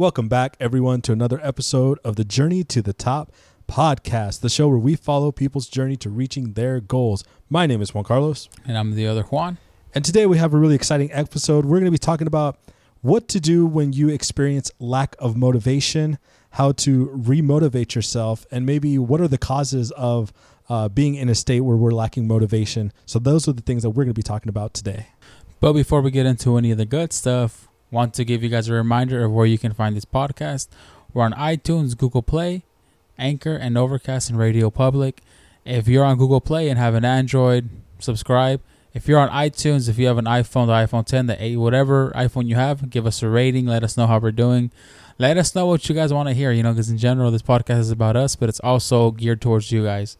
Welcome back, everyone, to another episode of the Journey to the Top podcast, the show where we follow people's journey to reaching their goals. My name is Juan Carlos. And I'm the other Juan. And today we have a really exciting episode. We're going to be talking about what to do when you experience lack of motivation, how to remotivate yourself, and maybe what are the causes of uh, being in a state where we're lacking motivation. So, those are the things that we're going to be talking about today. But before we get into any of the good stuff, want to give you guys a reminder of where you can find this podcast. We're on iTunes, Google Play, Anchor, and Overcast and Radio Public. If you're on Google Play and have an Android, subscribe. If you're on iTunes, if you have an iPhone, the iPhone 10, the 8, whatever iPhone you have, give us a rating. Let us know how we're doing. Let us know what you guys want to hear, you know, because in general, this podcast is about us, but it's also geared towards you guys.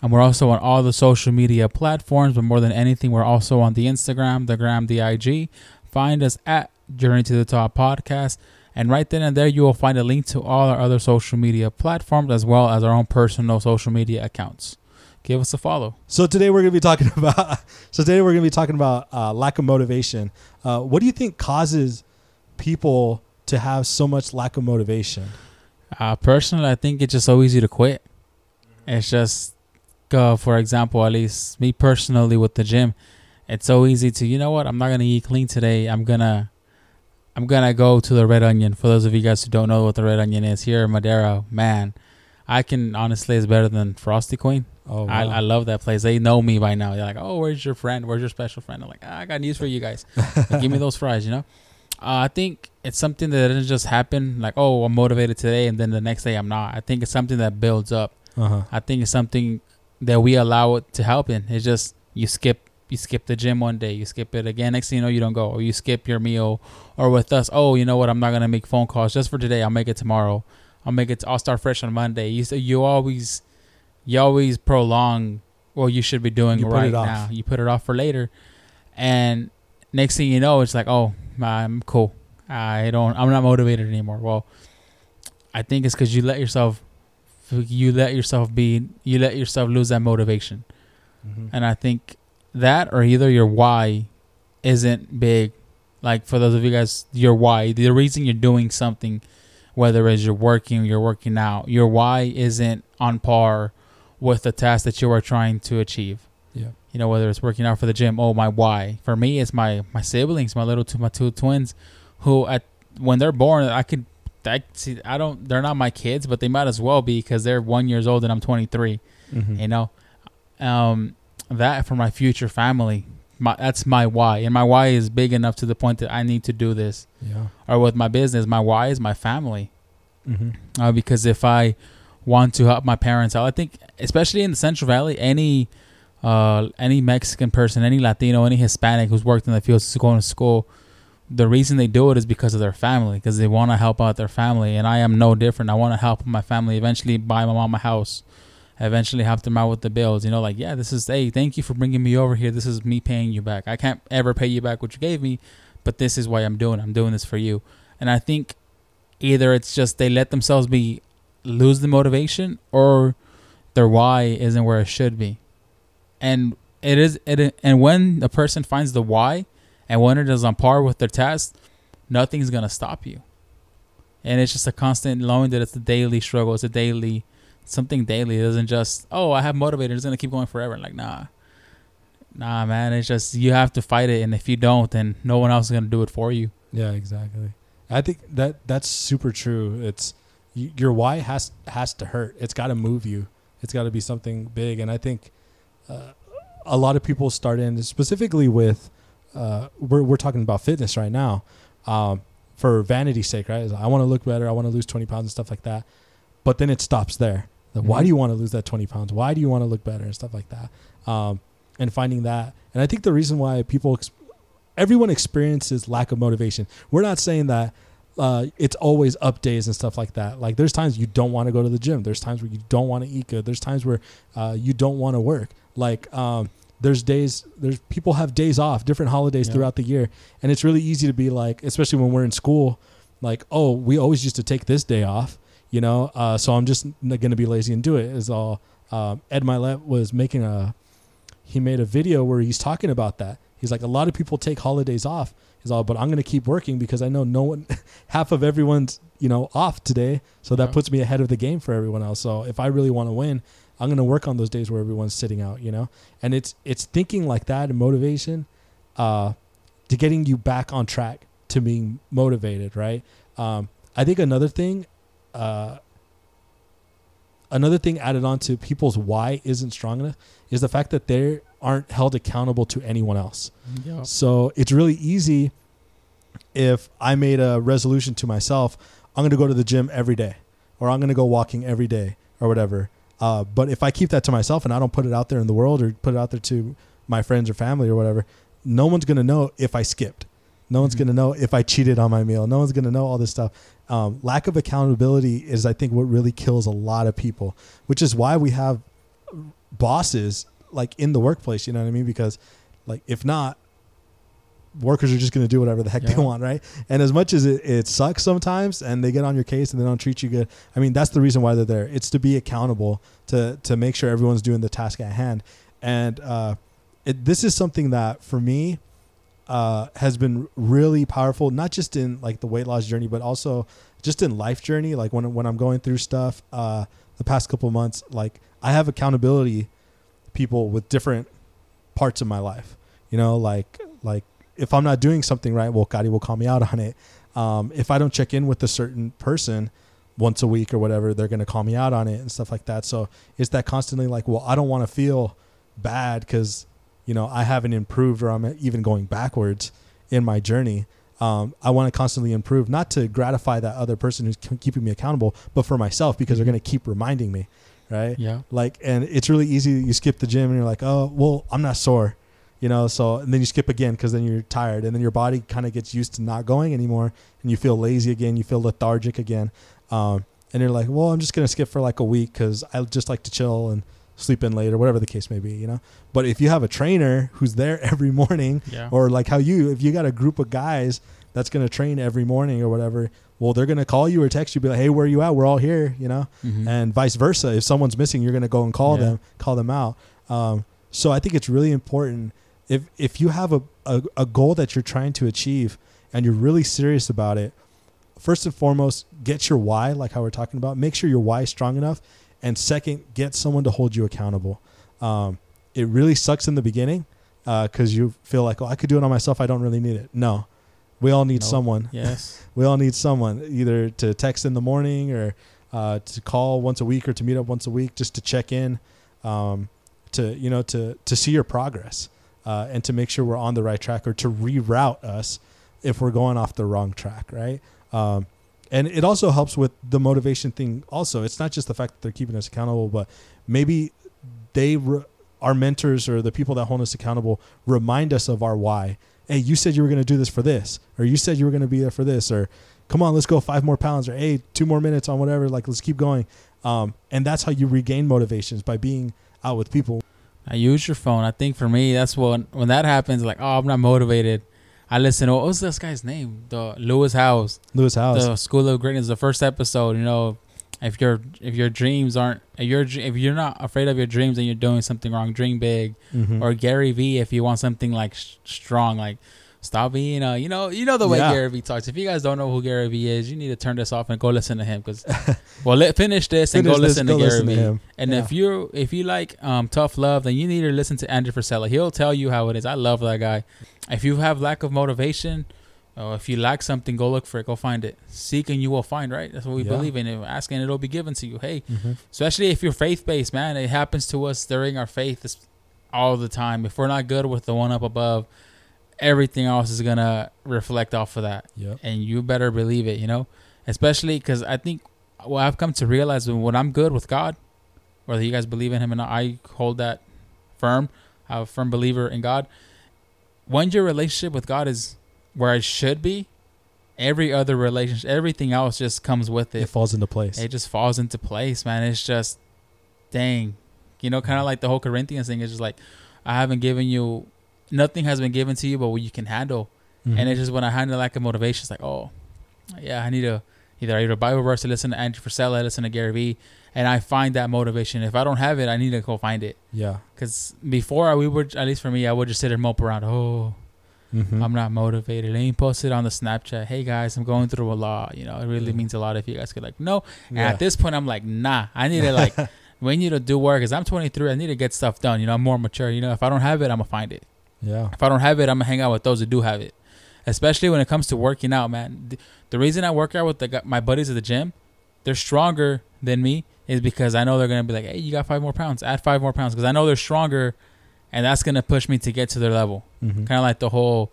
And we're also on all the social media platforms, but more than anything, we're also on the Instagram, the Gram, the IG. Find us at Journey to the Top Podcast. And right then and there, you will find a link to all our other social media platforms as well as our own personal social media accounts. Give us a follow. So today we're going to be talking about. So today we're going to be talking about uh, lack of motivation. Uh, what do you think causes people to have so much lack of motivation? Uh, personally, I think it's just so easy to quit. It's just, uh, for example, at least me personally with the gym, it's so easy to you know what I'm not gonna eat clean today. I'm gonna I'm gonna go to the Red Onion. For those of you guys who don't know what the Red Onion is here in Madera, man, I can honestly it's better than Frosty Queen. Oh, wow. I, I love that place. They know me by now. They're like, "Oh, where's your friend? Where's your special friend?" I'm like, ah, "I got news for you guys. give me those fries." You know, uh, I think it's something that doesn't just happen. Like, oh, I'm motivated today, and then the next day I'm not. I think it's something that builds up. Uh-huh. I think it's something that we allow it to happen. It's just you skip you skip the gym one day, you skip it again. Next thing you know, you don't go, or you skip your meal. Or with us, oh, you know what? I'm not gonna make phone calls just for today. I'll make it tomorrow. I'll make it. I'll start fresh on Monday. You you always you always prolong what you should be doing right now. You put it off for later, and next thing you know, it's like, oh, I'm cool. I don't. I'm not motivated anymore. Well, I think it's because you let yourself you let yourself be you let yourself lose that motivation, mm-hmm. and I think that or either your why isn't big. Like for those of you guys, your why, the reason you're doing something, whether it's you're working you're working out, your why isn't on par with the task that you are trying to achieve. Yeah. You know, whether it's working out for the gym, oh my why. For me it's my my siblings, my little two my two twins, who at when they're born I could I see I don't they're not my kids, but they might as well be because they're one years old and I'm twenty three. mm mm-hmm. You know? Um that for my future family. My, that's my why, and my why is big enough to the point that I need to do this. Yeah. Or with my business, my why is my family. Mm-hmm. Uh, because if I want to help my parents out, I think especially in the Central Valley, any uh, any Mexican person, any Latino, any Hispanic who's worked in the fields, going to school, the reason they do it is because of their family, because they want to help out their family. And I am no different. I want to help my family eventually buy my mom a house, eventually help them out with the bills. You know, like, yeah, this is, hey, thank you for bringing me over here. This is me paying you back. I can't ever pay you back what you gave me, but this is why I'm doing. I'm doing this for you. And I think either it's just they let themselves be lose the motivation or their why isn't where it should be. And it is it and when a person finds the why and when it is on par with their task, nothing's gonna stop you. And it's just a constant knowing that it's a daily struggle, it's a daily something daily. It doesn't just oh I have motivated. It's gonna keep going forever. Like nah, nah, man. It's just you have to fight it, and if you don't, then no one else is gonna do it for you. Yeah, exactly. I think that that's super true. It's your why has has to hurt. It's got to move you. It's got to be something big. And I think uh, a lot of people start in specifically with uh, we're we're talking about fitness right now. Um, for vanity's sake, right? I want to look better. I want to lose 20 pounds and stuff like that. But then it stops there. Like, mm-hmm. Why do you want to lose that 20 pounds? Why do you want to look better and stuff like that? Um, and finding that. And I think the reason why people, ex- everyone experiences lack of motivation. We're not saying that uh, it's always up days and stuff like that. Like there's times you don't want to go to the gym. There's times where you don't want to eat good. There's times where uh, you don't want to work. Like um, there's days there's people have days off, different holidays yeah. throughout the year, and it's really easy to be like, especially when we're in school, like oh we always used to take this day off, you know. Uh, so I'm just gonna be lazy and do it. Is all. Um, Ed Mylett was making a he made a video where he's talking about that. He's like a lot of people take holidays off is all. But I'm gonna keep working because I know no one, half of everyone's you know off today, so that Yeah. puts me ahead of the game for everyone else. So if I really want to win, I'm gonna work on those days where everyone's sitting out, you know. And it's it's thinking like that and motivation, uh, to getting you back on track to being motivated, right? Um, I think another thing, uh, another thing added on to people's why isn't strong enough is the fact that they aren't held accountable to anyone else. Yeah. So it's really easy if I made a resolution to myself, I'm going to go to the gym every day or I'm going to go walking every day or whatever. Uh, but if I keep that to myself and I don't put it out there in the world or put it out there to my friends or family or whatever, no one's going to know if I skipped. No one's Mhm. going to know if I cheated on my meal. No one's going to know all this stuff. Um, lack of accountability is, I think, what really kills a lot of people, which is why we have bosses like in the workplace. You know what I mean? Because, like, if not, workers are just going to do whatever the heck Yeah. they want, right? And as much as it, it sucks sometimes, and they get on your case and they don't treat you good, I mean, that's the reason why they're there. It's to be accountable to to make sure everyone's doing the task at hand. And uh, it, this is something that for me uh, has been really powerful, not just in like the weight loss journey, but also just in life journey. Like when when I'm going through stuff, uh, the past couple months, like I have accountability people with different parts of my life. You know, like like if I'm not doing something right, well, Gotti will call me out on it. Um, if I don't check in with a certain person once a week or whatever, they're gonna call me out on it and stuff like that. So it's that constantly like, well, I don't want to feel bad because you know I haven't improved or I'm even going backwards in my journey. Um, I want to constantly improve, not to gratify that other person who's keeping me accountable, but for myself because they're gonna keep reminding me, right? Yeah. like and it's really easy you skip the gym and you're like oh well i'm not sore you know so and then you skip again because then you're tired and then your body kind of gets used to not going anymore and you feel lazy again you feel lethargic again um, and you're like well i'm just gonna skip for like a week because i just like to chill and sleep in late or whatever the case may be you know but if you have a trainer who's there every morning Yeah. or like how you if you got a group of guys that's going to train every morning or whatever well they're going to call you or text you be like hey where are you at we're all here you know Mhm. and vice versa. If someone's missing, you're going to go and call Yeah. them, call them out. Um, so I think it's really important if if you have a, a a goal that you're trying to achieve and you're really serious about it. First and foremost, get your why, like how we're talking about. Make sure your why is strong enough, and second, get someone to hold you accountable. Um, it really sucks in the beginning because you feel like, oh, I could do it on myself. I don't really need it. No, we all need No. someone yes. we all need someone either to text in the morning or uh, to call once a week or to meet up once a week just to check in um, to you know to to see your progress uh, and to make sure we're on the right track or to reroute us if we're going off the wrong track right um, and it also helps with the motivation thing also it's not just the fact that they're keeping us accountable but maybe they re- our mentors or the people that hold us accountable remind us of our why hey you said you were going to do this for this or you said you were going to be there for this or come on let's go five more pounds or hey two more minutes on whatever like let's keep going um, and that's how you regain motivations by being out with people I use your phone. I think for me, that's what when that happens. Like, oh, I'm not motivated. I listen. to What was this guy's name? The Lewis Howes, Lewis Howes the School of Greatness. The first episode. You know, if your if your dreams aren't if you're if you're not afraid of your dreams and you're doing something wrong, dream big. Mhm. Or Gary Vee. if you want something like sh- strong, like stop being uh you know you know the way Yeah. Gary Vee talks. If you guys don't know who Gary Vee is, you need to turn this off and go listen to him. Because well, let finish this and Finish go this, listen go to Gary listen to Vee. him. And Yeah. if you if you like um, tough love, then you need to listen to Andrew Frisella. He'll tell you how it is. I love that guy. If you have lack of motivation, or if you lack something, go look for it. Go find it. Seek and you will find. Right? That's what we Yeah. believe in. Ask and it'll be given to you. Hey, Mhm. especially if you're faith based, man. It happens to us during our faith all the time. If we're not good with the one up above, everything else is gonna reflect off of that Yep. and you better believe it, you know, especially because I think what I've come to realize when I'm good with God, whether you guys believe in Him or not, I hold that firm. I'm a firm believer in God. When your relationship with God is where it should be, every other relationship, everything else just comes with it it. falls into place It just falls into place, man. It's just, dang, you know, kind of like the whole Corinthians thing. It's just like, I haven't given you, nothing has been given to you, but what you can handle. Mhm. And it's just when I handle lack of motivation, it's like, oh, yeah, I need to either I read a Bible verse to listen to Andrew Frisella, listen to Gary Vee, and I find that motivation. If I don't have it, I need to go find it. yeah Because before I, we would, at least for me, I would just sit and mope around. Oh, Mhm. I'm not motivated. Let me post it on the Snapchat. Hey guys, I'm going through a lot. You know, it really means a lot if you guys could like no. And Yeah. at this point, I'm like, nah. I need to like, we need to do work. Cause I'm 23. I need to get stuff done. You know, I'm more mature. You know, if I don't have it, I'm gonna find it. Yeah. If I don't have it, I'm gonna hang out with those that do have it. Especially when it comes to working out, man. The, reason I work out with the, my buddies at the gym, they're stronger than me, is because I know they're gonna be like, hey, you got five more pounds. Add five more pounds, because I know they're stronger, and that's gonna push me to get to their level. Mhm. Kind of like the whole,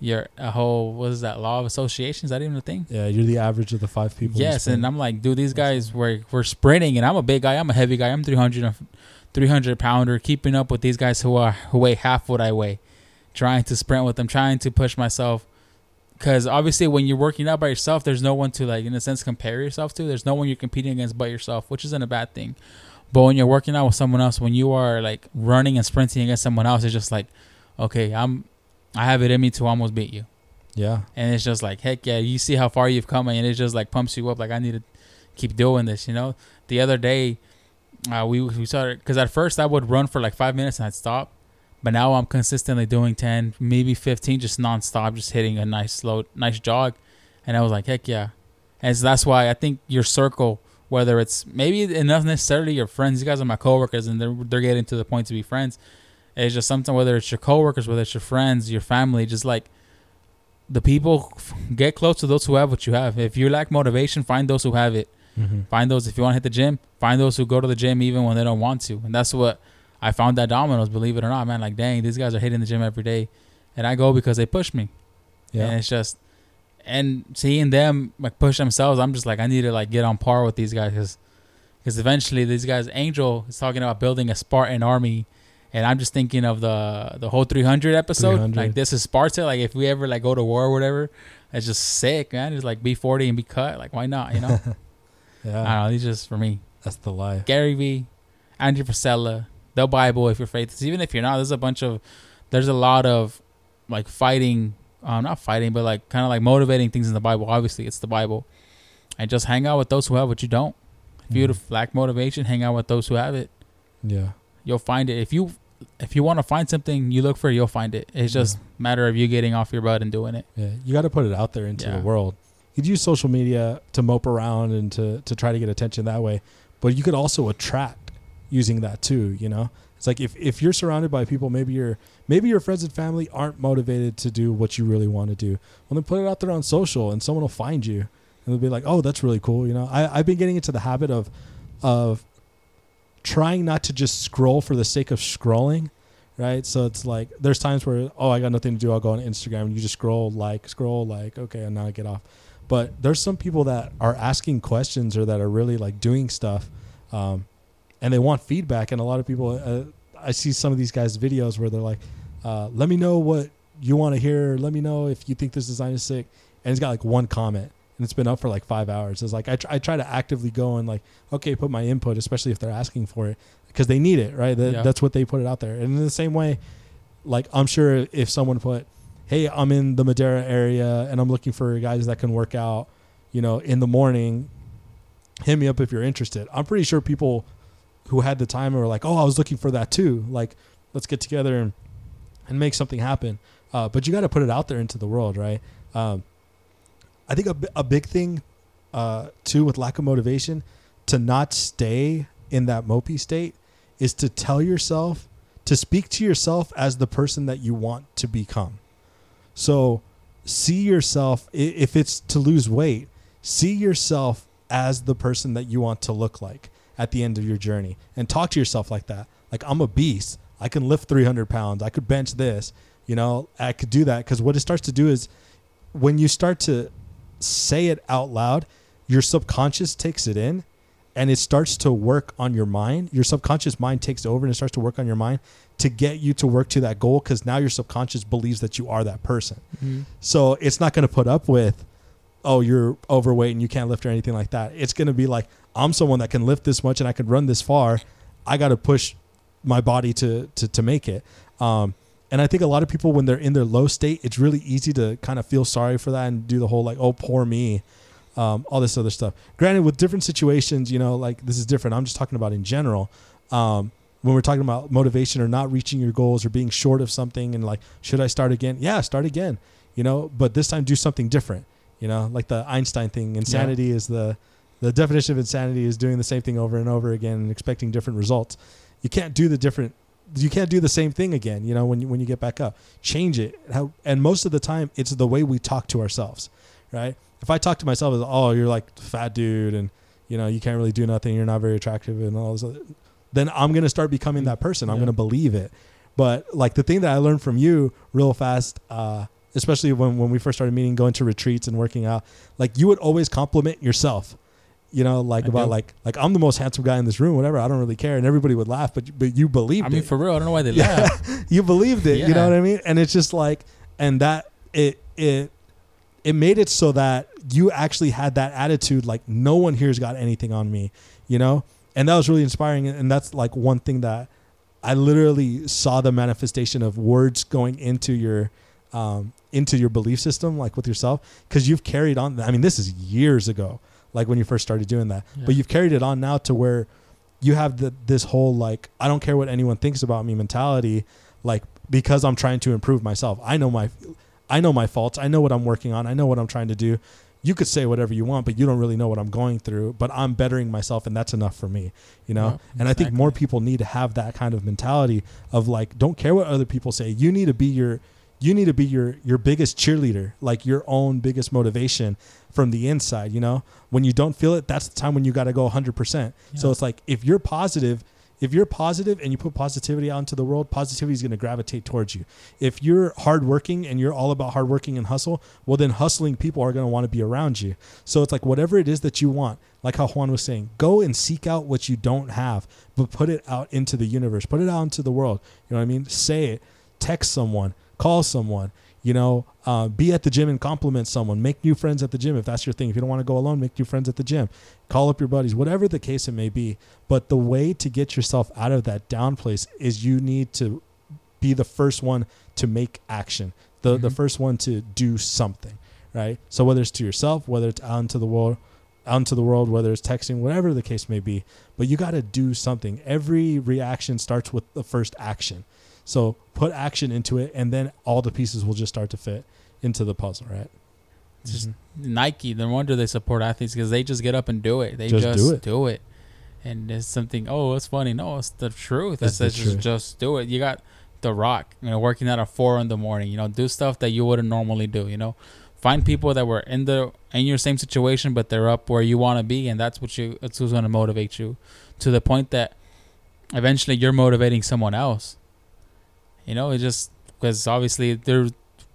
your a whole what is that law of association? Is that even a thing? Yeah, you're the average of the five people. Yes, and I'm like, dude, these guys were we're sprinting, and I'm a big guy. I'm a heavy guy. I'm 300, and- 300 pounder, keeping up with these guys who are who weigh half what I weigh, trying to sprint with them, trying to push myself. Because obviously, when you're working out by yourself, there's no one to like, in a sense, compare yourself to. There's no one you're competing against but yourself, which isn't a bad thing. But when you're working out with someone else, when you are like running and sprinting against someone else, it's just like, okay, I'm, I have it in me to almost beat you yeah, and it's just like heck yeah you see how far you've come and it just like pumps you up like i need to keep doing this you know the other day uh, we we started because at first i would run for like five minutes and i'd stop but now i'm consistently doing 10 maybe 15 just nonstop just hitting a nice slow nice jog and i was like heck yeah and so that's why i think your circle whether it's maybe enough necessarily your friends you guys are my coworkers and they're, they're getting to the point to be friends it's just something whether it's your coworkers whether it's your friends your family just like the people get close to those who have what you have. If you lack motivation, find those who have it. Mm-hmm. Find those if you want to hit the gym. Find those who go to the gym even when they don't want to. And that's what I found at Domino's. Believe it or not, man. Like, dang, these guys are hitting the gym every day, and I go because they push me. yeah, And it's just, and seeing them like push themselves, I'm just like, I need to like get on par with these guys because, because eventually these guys, Angel is talking about building a Spartan army. And I'm just thinking of the the whole 300 episode. 300. Like this is Sparta. Like if we ever like go to war or whatever, it's just sick, man. It's like be 40 and be cut. Like why not? You know. I yeah. don't know. These just for me. That's the life. Gary Vee, Andrew Frisella, the Bible. If you're faithless, even if you're not, there's a bunch of, there's a lot of, like fighting, um, not fighting, but like kind of like motivating things in the Bible. Obviously, it's the Bible, and just hang out with those who have what you don't. If you Mhm. lack motivation, hang out with those who have it. Yeah, You'll find it. If you, if you want to find something, you look for it. You'll find it. It's just Yeah. matter of you getting off your butt and doing it. yeah. You got to put it out there into Yeah. the world. Could use social media to mope around and to to try to get attention that way, but you could also attract using that too. You know, it's like if if you're surrounded by people, maybe your maybe your friends and family aren't motivated to do what you really want to do. Well, then put it out there on social, and someone will find you, and they'll be like, "Oh, that's really cool." You know, I I've been getting into the habit of of trying not to just scroll for the sake of scrolling right so it's like there's times where oh i got nothing to do i'll go on instagram and you just scroll like scroll like okay and now i get off but there's some people that are asking questions or that are really like doing stuff um, and they want feedback. And a lot of people uh, i see some of these guys videos where they're like uh, let me know what you want to hear. Let me know if you think this design is sick. And it's got like one comment and it's been up for like five hours. It's like i, tr- I try to actively go and like okay put my input especially if they're asking for it because they need it right? That- Yeah. that's what they put it out there. And in the same way like i'm sure if someone put hey i'm in the madera area and i'm looking for guys that can work out you know in the morning hit me up if you're interested. I'm pretty sure people who had the time were like oh i was looking for that too. Like let's get together and and make something happen. Uh, but you got to put it out there into the world right? Um, i think a, a big thing uh, too with lack of motivation to not stay in that mopey state is to tell yourself to speak to yourself as the person that you want to become so see yourself if it's to lose weight see yourself as the person that you want to look like at the end of your journey. And talk to yourself like that. Like i'm a beast i can lift 300 pounds. I could bench this. You know i could do that. Because what it starts to do is when you start to say it out loud your subconscious takes it in and it starts to work on your mind. Your subconscious mind takes over and it starts to work on your mind to get you to work to that goal because now your subconscious believes that you are that person so it's not going to put up with, oh, you're overweight and you can't lift or anything like that. It's going to be like, I'm someone that can lift this much and I can run this far. I got to push my body to, to, to make it. Um, and I think a lot of people, when they're in their low state, it's really easy to kind of feel sorry for that and do the whole like, oh, poor me, um, all this other stuff. Granted, with different situations, you know, like this is different. I'm just talking about in general. Um, when we're talking about motivation or not reaching your goals or being short of something and like should I start again? Yeah, start again. You know, but this time do something different. You know, like the Einstein thing. Insanity yeah. is the the definition of insanity is doing the same thing over and over again and expecting different results. You can't do the different you can't do the same thing again, you know, when you, when you get back up. Change it. How, and most of the time it's the way we talk to ourselves, right? If I talk to myself as, "Oh, you're like fat dude and you know, you can't really do nothing, you're not very attractive and all this other, then I'm going to start becoming that person. I'm yeah. going to believe it. But like the thing that I learned from you real fast uh especially when, when we first started meeting, going to retreats and working out, like you would always compliment yourself. You know, like I about do. like like I'm the most handsome guy in this room, whatever. I don't really care, and everybody would laugh, but but you believed. I mean, it. for real, I don't know why they yeah. laugh. you believed it. Yeah. You know what I mean? And it's just like, and that it it it made it so that you actually had that attitude, like no one here's got anything on me. You know, and that was really inspiring, and that's like one thing that I literally saw the manifestation of words going into your um, into your belief system, like with yourself, because you've carried on. I mean, this is years ago, like when you first started doing that, yeah. but you've carried it on now to where you have the this whole like I don't care what anyone thinks about me mentality, like because I'm trying to improve myself. I know my, I know my faults. I know what I'm working on. I know what I'm trying to do. You could say whatever you want, but you don't really know what I'm going through. But I'm bettering myself, and that's enough for me, you know. Yeah, and exactly. I think more people need to have that kind of mentality of like, don't care what other people say. You need to be your you need to be your your biggest cheerleader, like your own biggest motivation from the inside, you know? When you don't feel it, that's the time when you got to go 100%. So it's like if you're positive, if you're positive and you put positivity out into the world, positivity is going to gravitate towards you. If you're hardworking and you're all about hardworking and hustle, well, then hustling people are going to want to be around you. So it's like whatever it is that you want, like how Juan was saying, go and seek out what you don't have, but put it out into the universe, put it out into the world. You know what I mean? Say it, text someone, call someone you know uh, be at the gym and compliment someone. Make new friends at the gym if that's your thing. If you don't want to go alone make new friends at the gym. Call up your buddies whatever the case it may be. But the way to get yourself out of that down place is you need to be the first one to make action. The, mm-hmm. the first one to do something right? So whether it's to yourself whether it's out into the world out into the world whether it's texting whatever the case may be but you got to do something. Every reaction starts with the first action so put action into it, and then all the pieces will just start to fit into the puzzle, right? Just mm-hmm. Nike. No wonder they support athletes because they just get up and do it. They just, just do, it. do it. And it's something. Oh, it's funny. No, it's the truth. It's says just just do it. You got The Rock. You know, working out at four in the morning. You know, do stuff that you wouldn't normally do. You know, find people that were in the in your same situation, but they're up where you want to be, and that's what you. That's who's going to motivate you, to the point that eventually you're motivating someone else you know, it just because obviously there,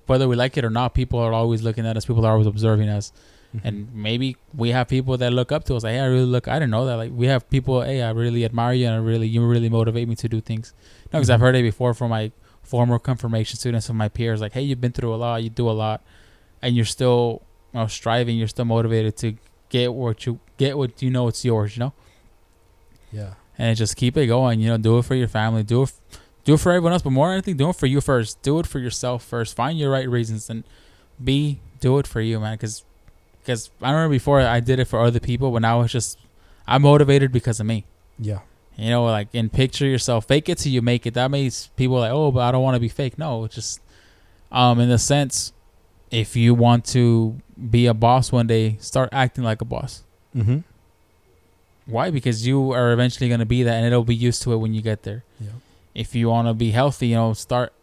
whether we like it or not, people are always looking at us. People are always observing us, mm-hmm. and maybe we have people that look up to us. Like, hey, I really look. I didn't know that. Like, we have people. Hey, I really admire you, and I really you really motivate me to do things. No, because mm-hmm. I've heard it before from my former confirmation students and my peers. Like, hey, you've been through a lot. You do a lot, and you're still you know, striving. You're still motivated to get what you get. What you know it's yours. You know. Yeah. And just keep it going. You know, do it for your family. Do it. F- do it for everyone else, but more than anything, do it for you first. Do it for yourself first. Find your right reasons and be do it for you, man. Because because I remember before I did it for other people, but now it's just I'm motivated because of me. Yeah. You know, like and picture yourself, fake it till you make it. That makes people like, oh, but I don't want to be fake. No, it's just um, in the sense, if you want to be a boss one day, start acting like a boss. Mm-hmm. Why? Because you are eventually going to be that, and it'll be used to it when you get there. Yeah if you want to be healthy, you know, start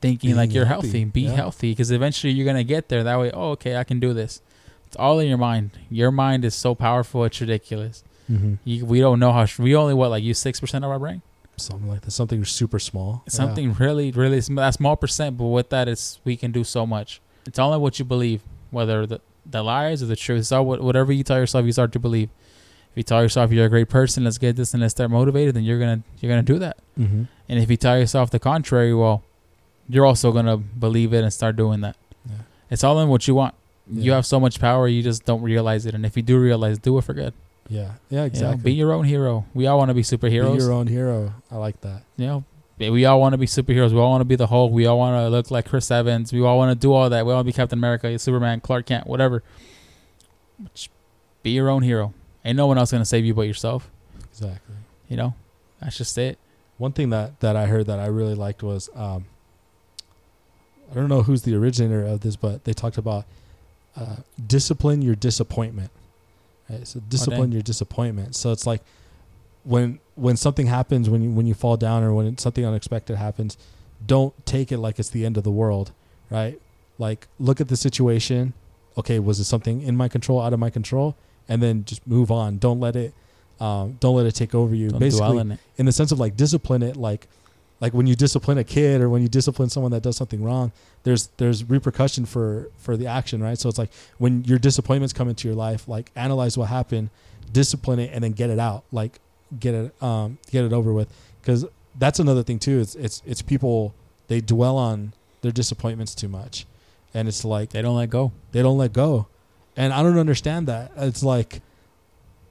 thinking Being like you're healthy. healthy. Be yeah. healthy because eventually you're gonna get there. That way, oh, okay, I can do this. It's all in your mind. Your mind is so powerful; it's ridiculous. Mm-hmm. You, we don't know how. We only what like use six percent of our brain. Something like that. Something super small. Something yeah. really, really that small percent. But with that, it's we can do so much. It's only what you believe, whether the the lies or the truth. It's all whatever you tell yourself, you start to believe. If you tell yourself you're a great person, let's get this and let's start motivated, then you're gonna you're gonna do that. Mm-hmm. And if you tell yourself the contrary, well, you're also gonna believe it and start doing that. Yeah. It's all in what you want. Yeah. You have so much power, you just don't realize it. And if you do realize, do it for good. Yeah, yeah, exactly. You know, be your own hero. We all want to be superheroes. Be your own hero. I like that. You know, we all want to be superheroes. We all want to be the Hulk. We all want to look like Chris Evans. We all want to do all that. We all want to be Captain America, Superman, Clark Kent, whatever. Be your own hero. Ain't no one else gonna save you but yourself. Exactly. You know, that's just it. one thing that that I heard that I really liked was um, I don't know who's the originator of this, but they talked about uh, discipline your disappointment. Right? So discipline dang. your disappointment. So it's like when when something happens when you when you fall down or when something unexpected happens, don't take it like it's the end of the world, right? Like look at the situation. Okay, was it something in my control, out of my control, and then just move on. Don't let it um, don't let it take over you. Don't Basically, dwell in it. in the sense of like discipline it like like when you discipline a kid or when you discipline someone that does something wrong there's there's repercussion for for the action right so it's like when your disappointments come into your life like analyze what happened discipline it and then get it out like get it um get it over with because that's another thing too it's it's it's people they dwell on their disappointments too much and it's like They don't let go. they don't let go and i don't understand that. It's like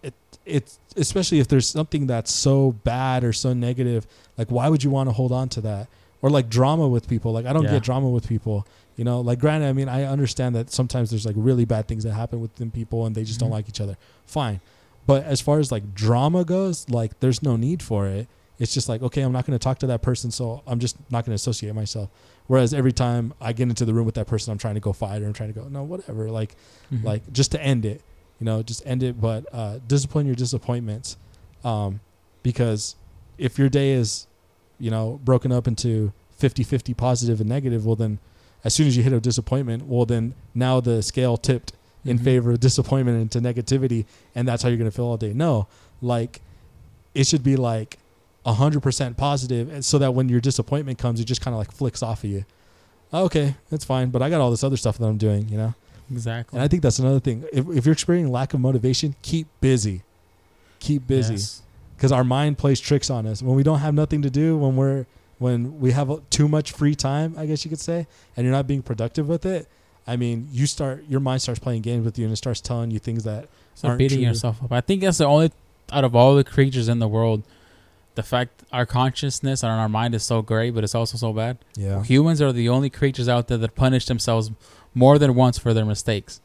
it it's especially if there's something that's so bad or so negative like why would you want to hold on to that? Or like drama with people. Like i don't Yeah. get drama with people you know? Like granted i mean i understand that sometimes there's like really bad things that happen within people and they just Mhm. don't like each other. Fine. But as far as like drama goes like there's no need for it. It's just like okay i'm not going to talk to that person so i'm just not going to associate myself whereas every time i get into the room with that person i'm trying to go fight or i'm trying to go no whatever like Mhm. like just to end it you know just end it but uh discipline your disappointments um because if your day is you know broken up into 50-50 positive and negative well then as soon as you hit a disappointment well then now the scale tipped in Mhm. favor of disappointment into negativity and that's how you're going to feel all day no like it should be like 100% positive and so that when your disappointment comes it just kind of like flicks off of you okay that's fine but i got all this other stuff that i'm doing you know exactly. and I think that's another thing. If, if you're experiencing lack of motivation, keep busy. Keep busy Yes. because our mind plays tricks on us. When we don't have nothing to do, when we're when we have too much free time, I guess you could say, and you're not being productive with it. I mean, you start your mind starts playing games with you and it starts telling you things that aren't beating true. yourself up. I think that's the only out of all the creatures in the world, the fact our consciousness and our mind is so great, but it's also so bad. yeah Humans are the only creatures out there that punish themselves more than once for their mistakes.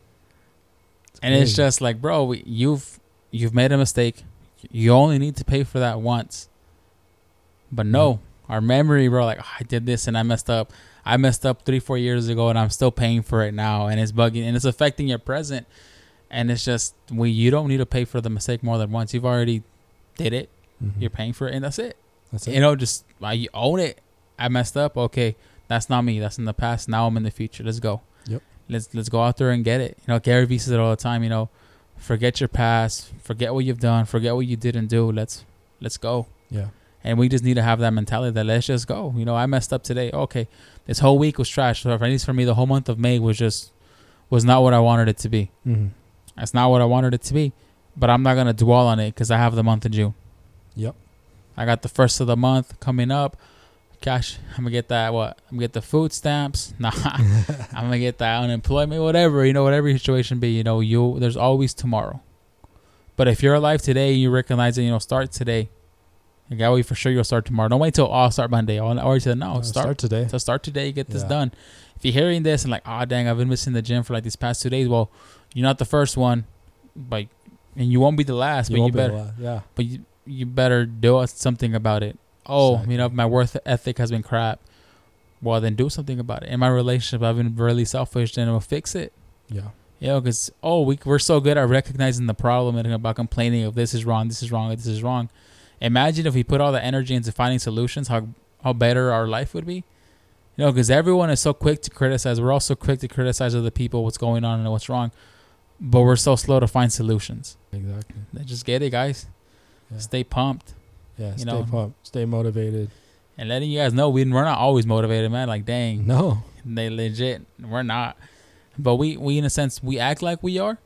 And it's just like, bro, we, you've you've made a mistake. You only need to pay for that once. But no, mm-hmm. our memory, bro, like "Oh, I did this and I messed up. I messed up three, four years ago, and I'm still paying for it now, and it's bugging and it's affecting your present. And it's just we you don't need to pay for the mistake more than once. You've already did it. Mhm. You're paying for it, and that's it. That's it. You know, just you own it. I messed up. Okay, that's not me. That's in the past. Now I'm in the future. Let's go. Yep. Let's let's go out there and get it. You know, Gary Vee says it all the time. You know, forget your past. Forget what you've done. Forget what you didn't do. Let's let's go. yeah. And we just need to have that mentality that let's just go. You know, I messed up today. Okay, this whole week was trash. So at least for me, the whole month of May was just was not what I wanted it to be. Mm-hmm. That's not what I wanted it to be. But I'm not gonna dwell on it because I have the month of June. Yep. I got the first of the month coming up. Cash, I'm gonna get that. What? I'm gonna get the food stamps. Nah, I'm gonna get that unemployment, whatever. You know, whatever your situation be. You know, you there's always tomorrow. But if you're alive today, you recognize it. You know, start today. You got wait for sure you'll start tomorrow. Don't wait till I'll start Monday. Or you said no, Uh, start, start today. So start today. Get this Yeah. done. If you're hearing this and like, oh dang, I've been missing the gym for like these past two days. Well, you're not the first one, but and you won't be the last. but you won't be better. Yeah. but you you better do something about it. Oh, Exactly. you know, my worth ethic has been crap. Well, then do something about it. In my relationship, I've been really selfish, then we'll fix it. Yeah. You know, because oh, we we're so good at recognizing the problem and about complaining of this is wrong, this is wrong, this is wrong. Imagine if we put all the energy into finding solutions, how how better our life would be. You know, because everyone is so quick to criticize. We're also quick to criticize other people, what's going on and what's wrong, but we're so slow to find solutions. Exactly. Just get it, guys. Yeah. Stay pumped. Yeah. Stay know. pumped. Stay motivated. and letting you guys know we we're not always motivated, man. Like dang, No. they legit we're not. But we we in a sense we act like we are.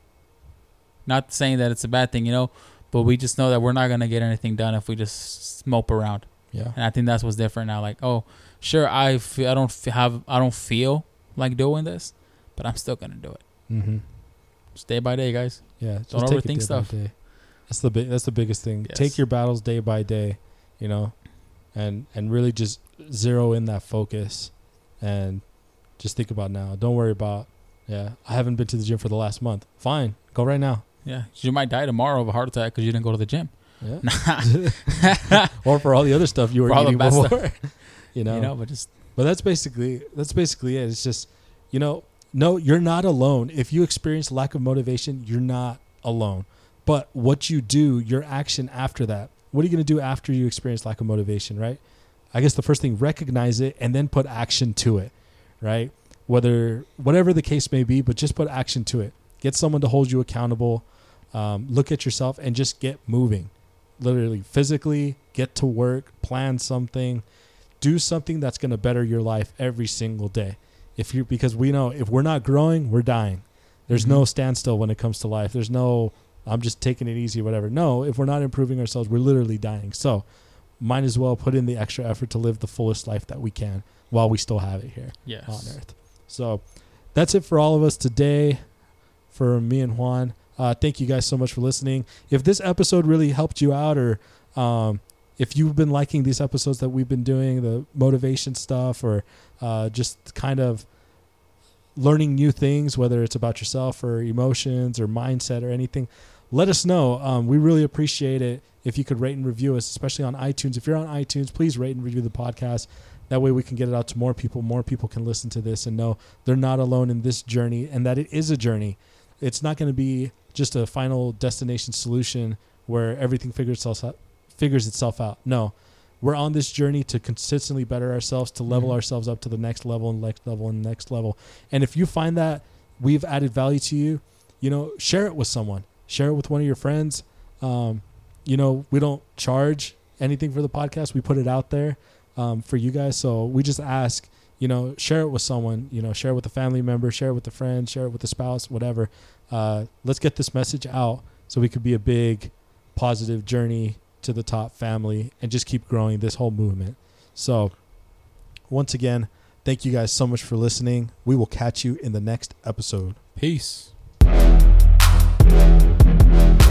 Not saying that it's a bad thing, you know, but we just know that we're not gonna get anything done if we just mope around. Yeah. And I think that's what's different now. Like, oh, sure, I feel I don't f- have I don't feel like doing this, but I'm still gonna do it. Mm-hmm. Just day by day, guys. Yeah, Don't just take it overthink stuff. day. That's the big. That's the biggest thing. Yes. Take your battles day by day, you know, and and really just zero in that focus, and just think about now. Don't worry about. Yeah, I haven't been to the gym for the last month. Fine, go right now. Yeah, you might die tomorrow of a heart attack because you didn't go to the gym. Yeah. or for all the other stuff you were For eating bad stuff. before. you know. You know, but just But that's basically that's basically it. It's just, you know, no, you're not alone. If you experience lack of motivation, you're not alone. But what you do, your action after that. What are you going to do after you experience lack of motivation, right? I guess the first thing, recognize it and then put action to it, right? Whether whatever the case may be, but just put action to it. Get someone to hold you accountable. Um, look at yourself and just get moving. Literally, physically, get to work, plan something, do something that's going to better your life every single day. If you because we know if we're not growing, we're dying. There's no Mhm. standstill when it comes to life. There's no I'm just taking it easy whatever. No, if we're not improving ourselves, we're literally dying. So, might as well put in the extra effort to live the fullest life that we can while we still have it here yes. on earth. So, that's it for all of us today for me and Juan. Uh, thank you guys so much for listening. If this episode really helped you out, or um, if you've been liking these episodes that we've been doing, the motivation stuff, or uh, just kind of learning new things, whether it's about yourself or emotions or mindset or anything, let us know. Um, we really appreciate it if you could rate and review us, especially on iTunes. If you're on iTunes, please rate and review the podcast. That way we can get it out to more people. More people can listen to this and know they're not alone in this journey and that it is a journey. It's not going to be just a final destination solution where everything figures itself out, figures itself out. No, we're on this journey to consistently better ourselves, to level Mhm. ourselves up to the next level and next level and next level. And if you find that we've added value to you, you know, share it with someone. Share it with one of your friends. Um, you know, we don't charge anything for the podcast. We put it out there um, for you guys. So we just ask, you know, share it with someone. You know, share it with a family member, share it with a friend, share it with a spouse, whatever. Uh, let's get this message out so we could be a big, positive journey to the top family and just keep growing this whole movement. So, once again, thank you guys so much for listening. We will catch you in the next episode. Peace. Thank you.